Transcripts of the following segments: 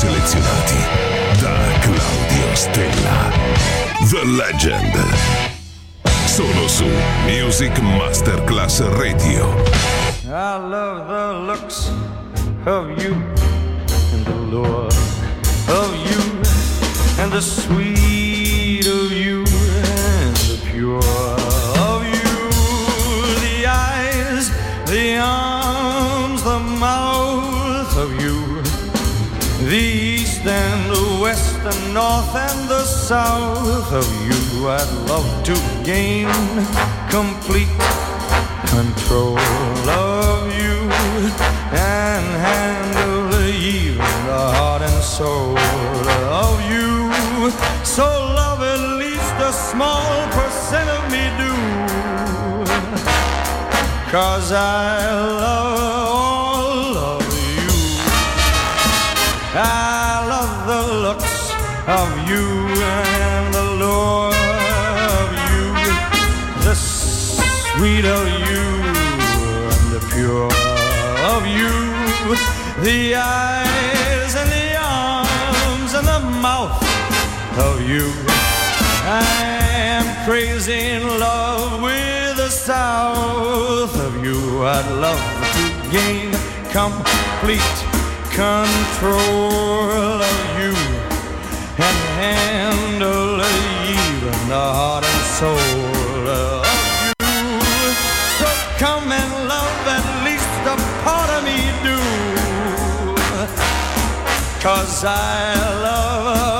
Selezionati da Claudio Stella. The Legend. Solo su Music Masterclass Radio. I love the looks of you and the lure of you and the sweet the north and the south of you. I'd love to gain complete control of you and handle even the heart and soul of you. So love at least a small percent of me do. Cause I love of you and the lure of you, the sweet of you and the pure of you, the eyes and the arms and the mouth of you. I am crazy in love with the south of you. I'd love to gain complete control of you handle even the heart and soul of you. So come and love at least a part of me do. Cause I love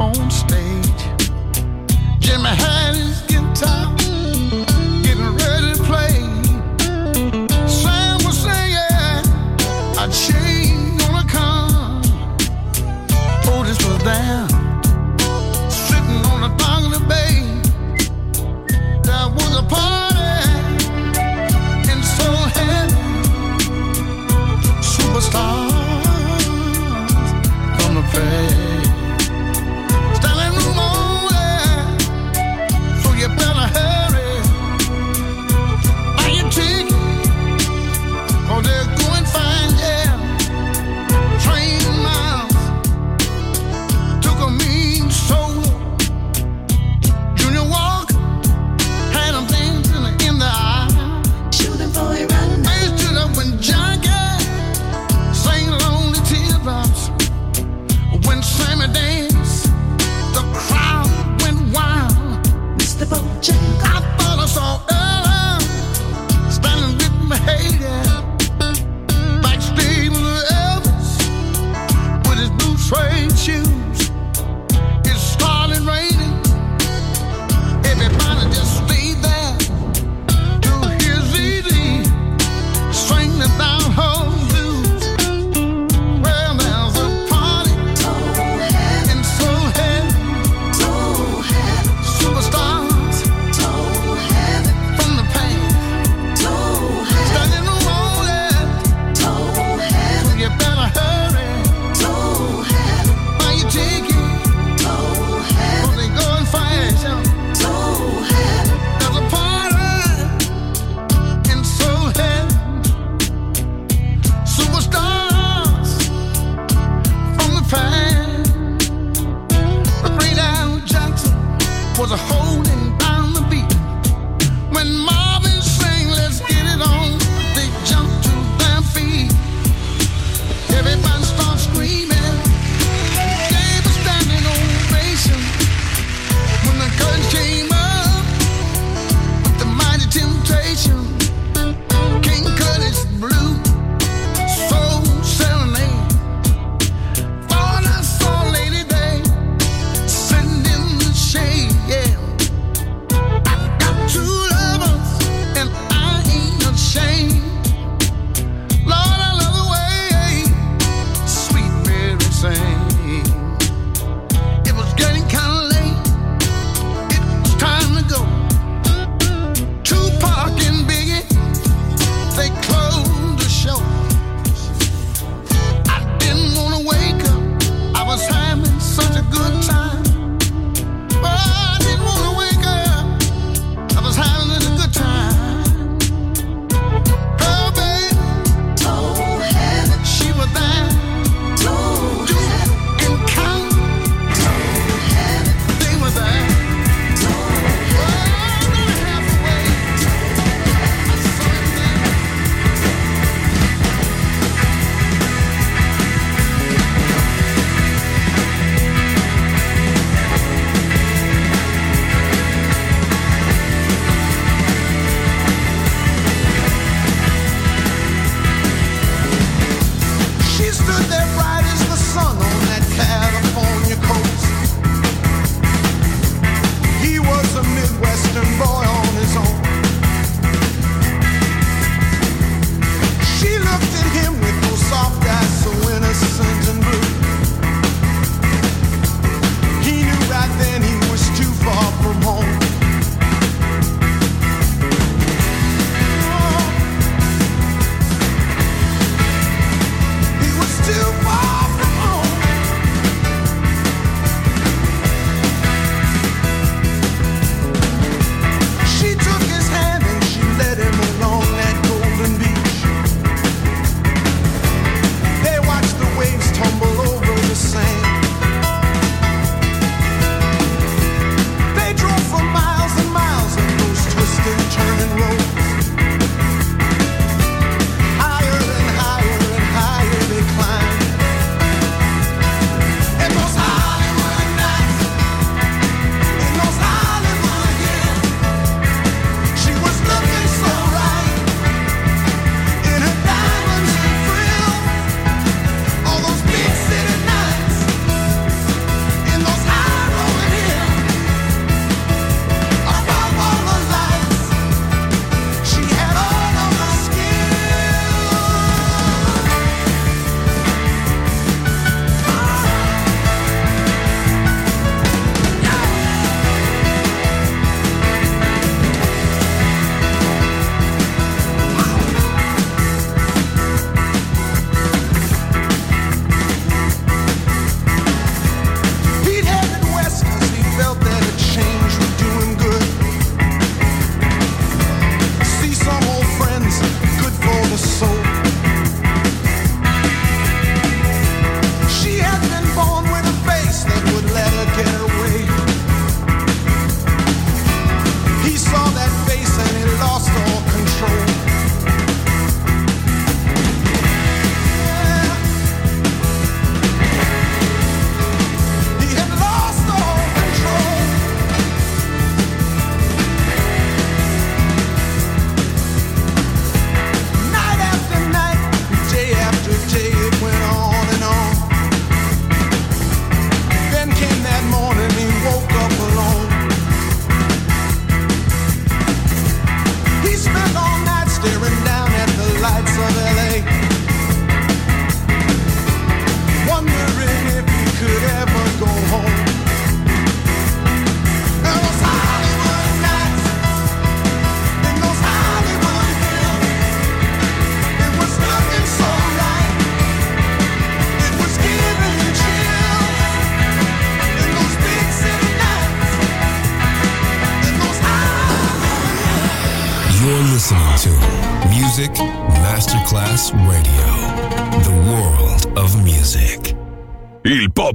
On stage. Jimmy had his guitar, getting ready to play. Sam was singing, a change gonna come. Otis was there,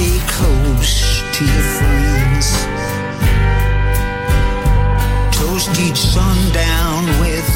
Stay close to your friends. Toast each sundown with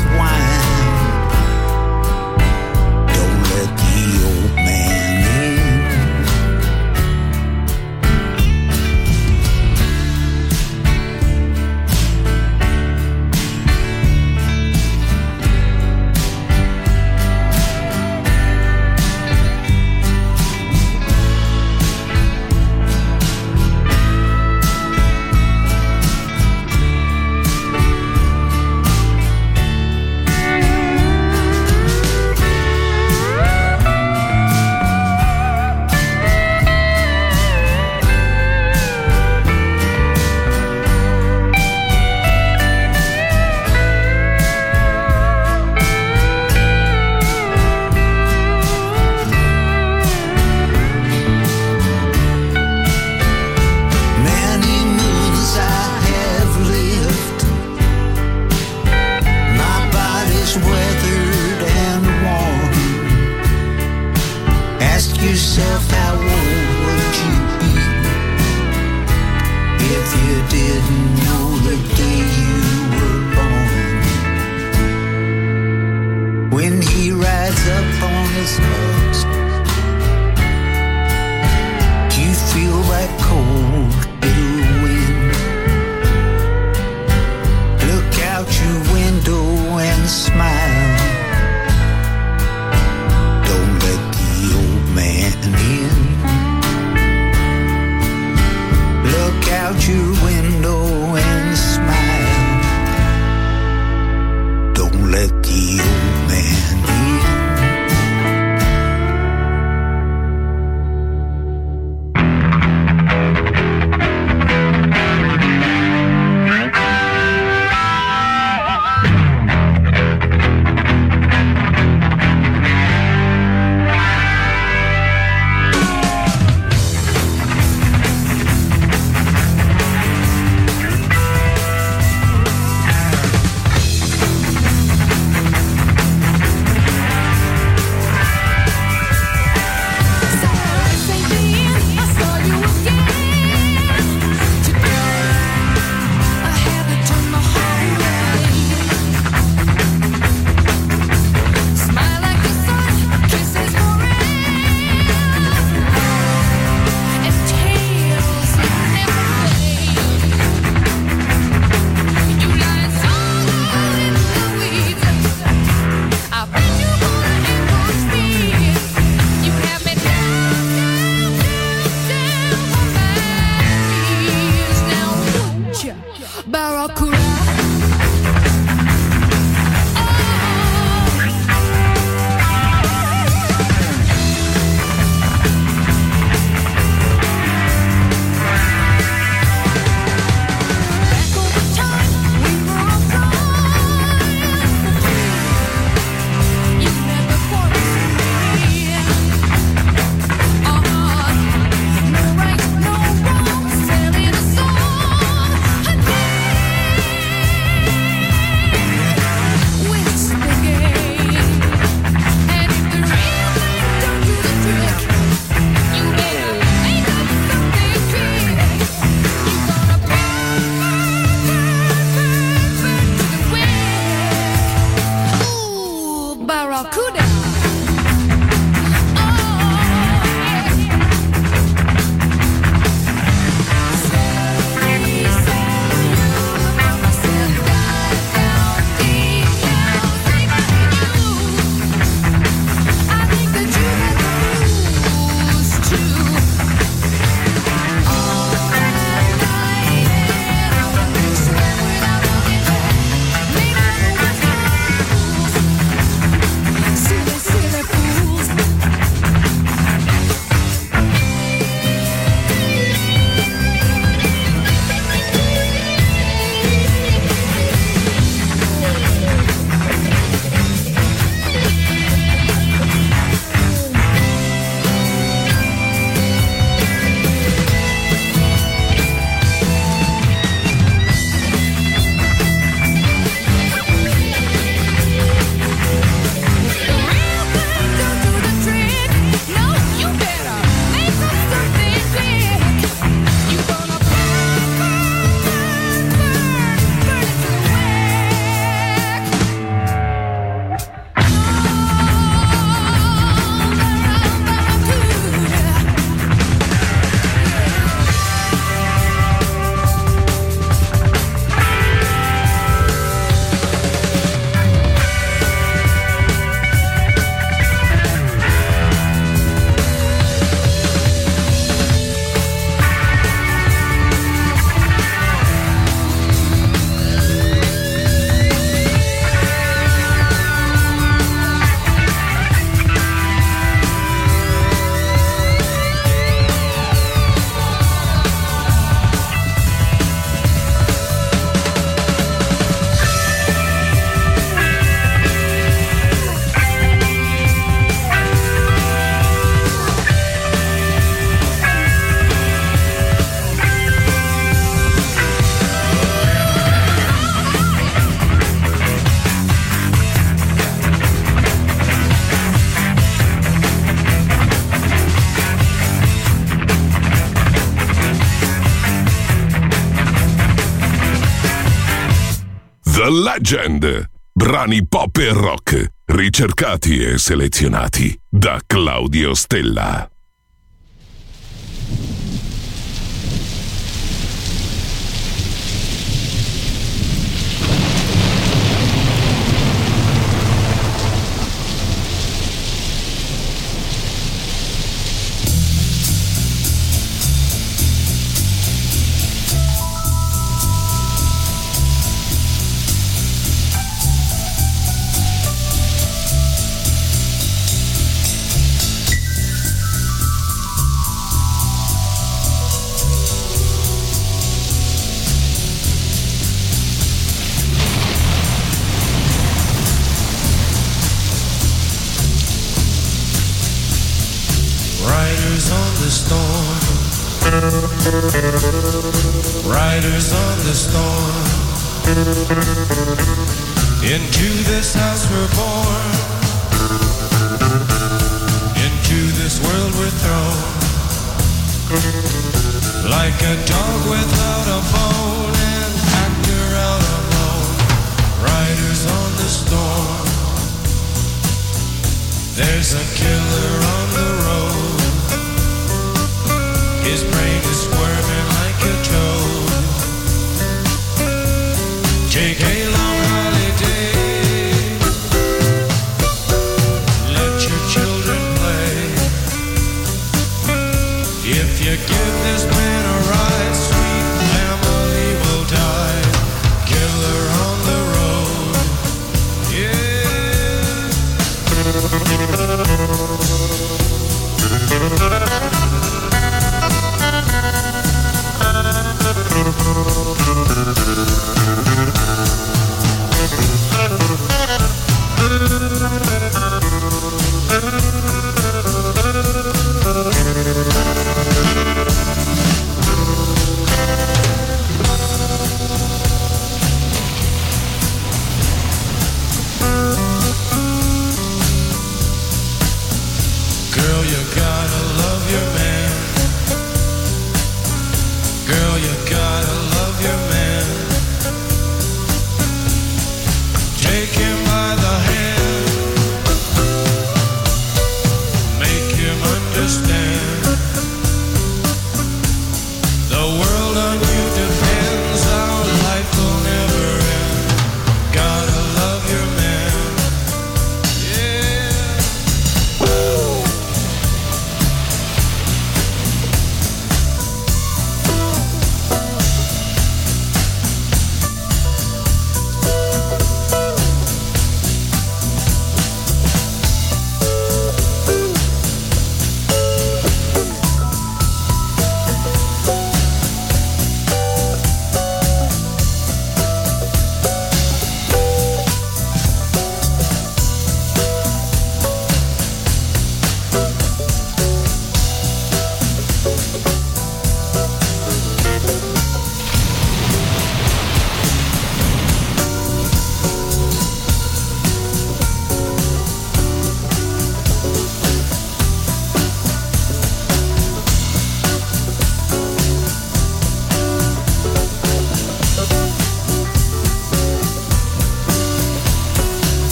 Legend. Brani pop e rock, ricercati e selezionati da Claudio Stella.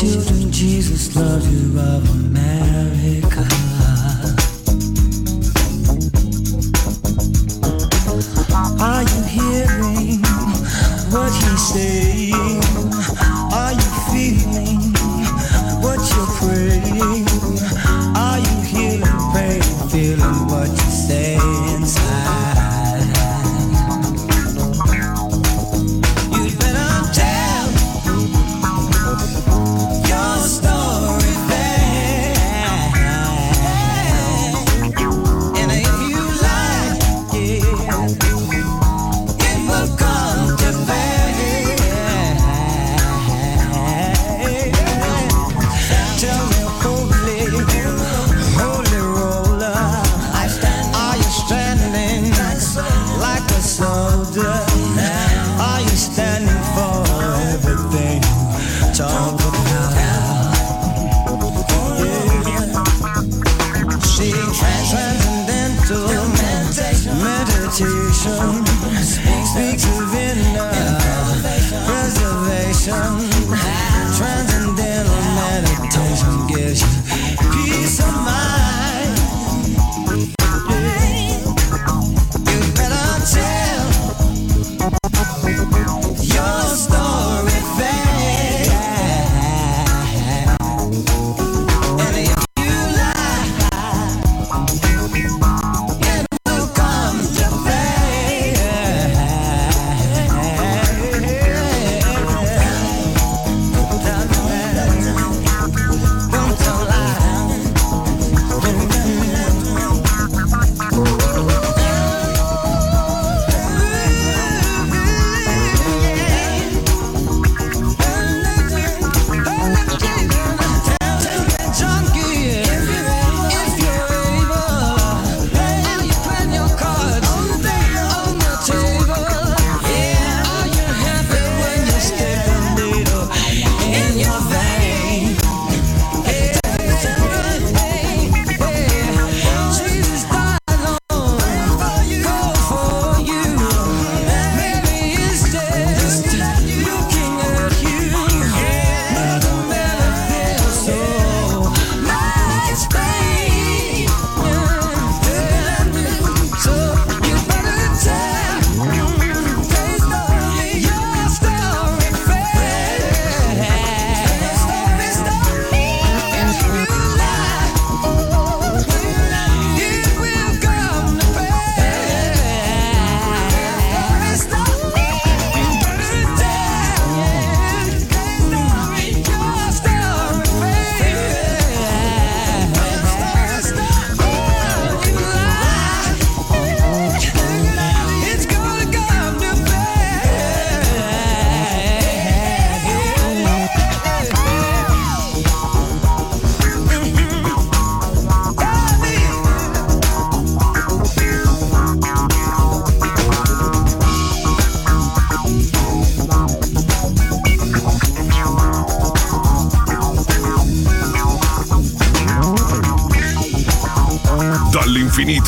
children, Jesus loves you of America.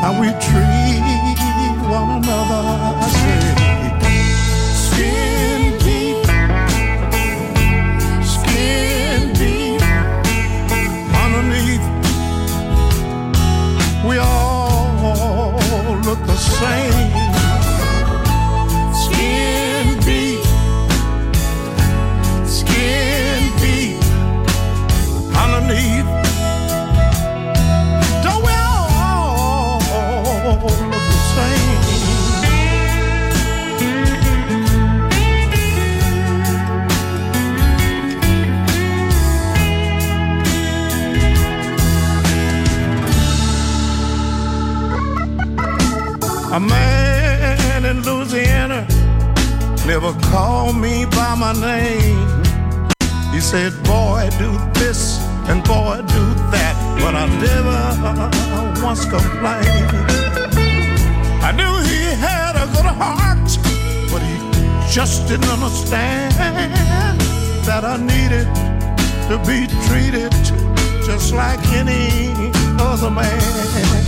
How we treat one another. Skin deep, skin deep underneath. We all look the same. A man in Louisiana never called me by my name. He said, Boy, do this and boy, do that. But I never once complained. I knew he had a good heart, but he just didn't understand that I needed to be treated just like any other man.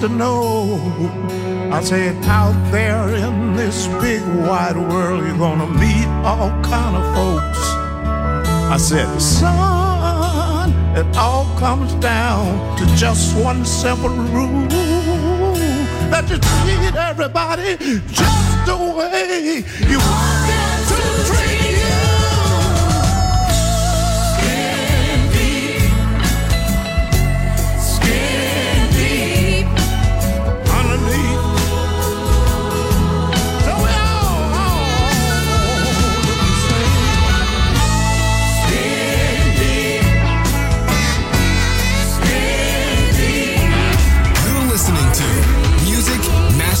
To know. I said, out there in this big wide world, you're gonna meet all kind of folks. I said, son, it all comes down to just one simple rule that you treat everybody just the way you want them to treat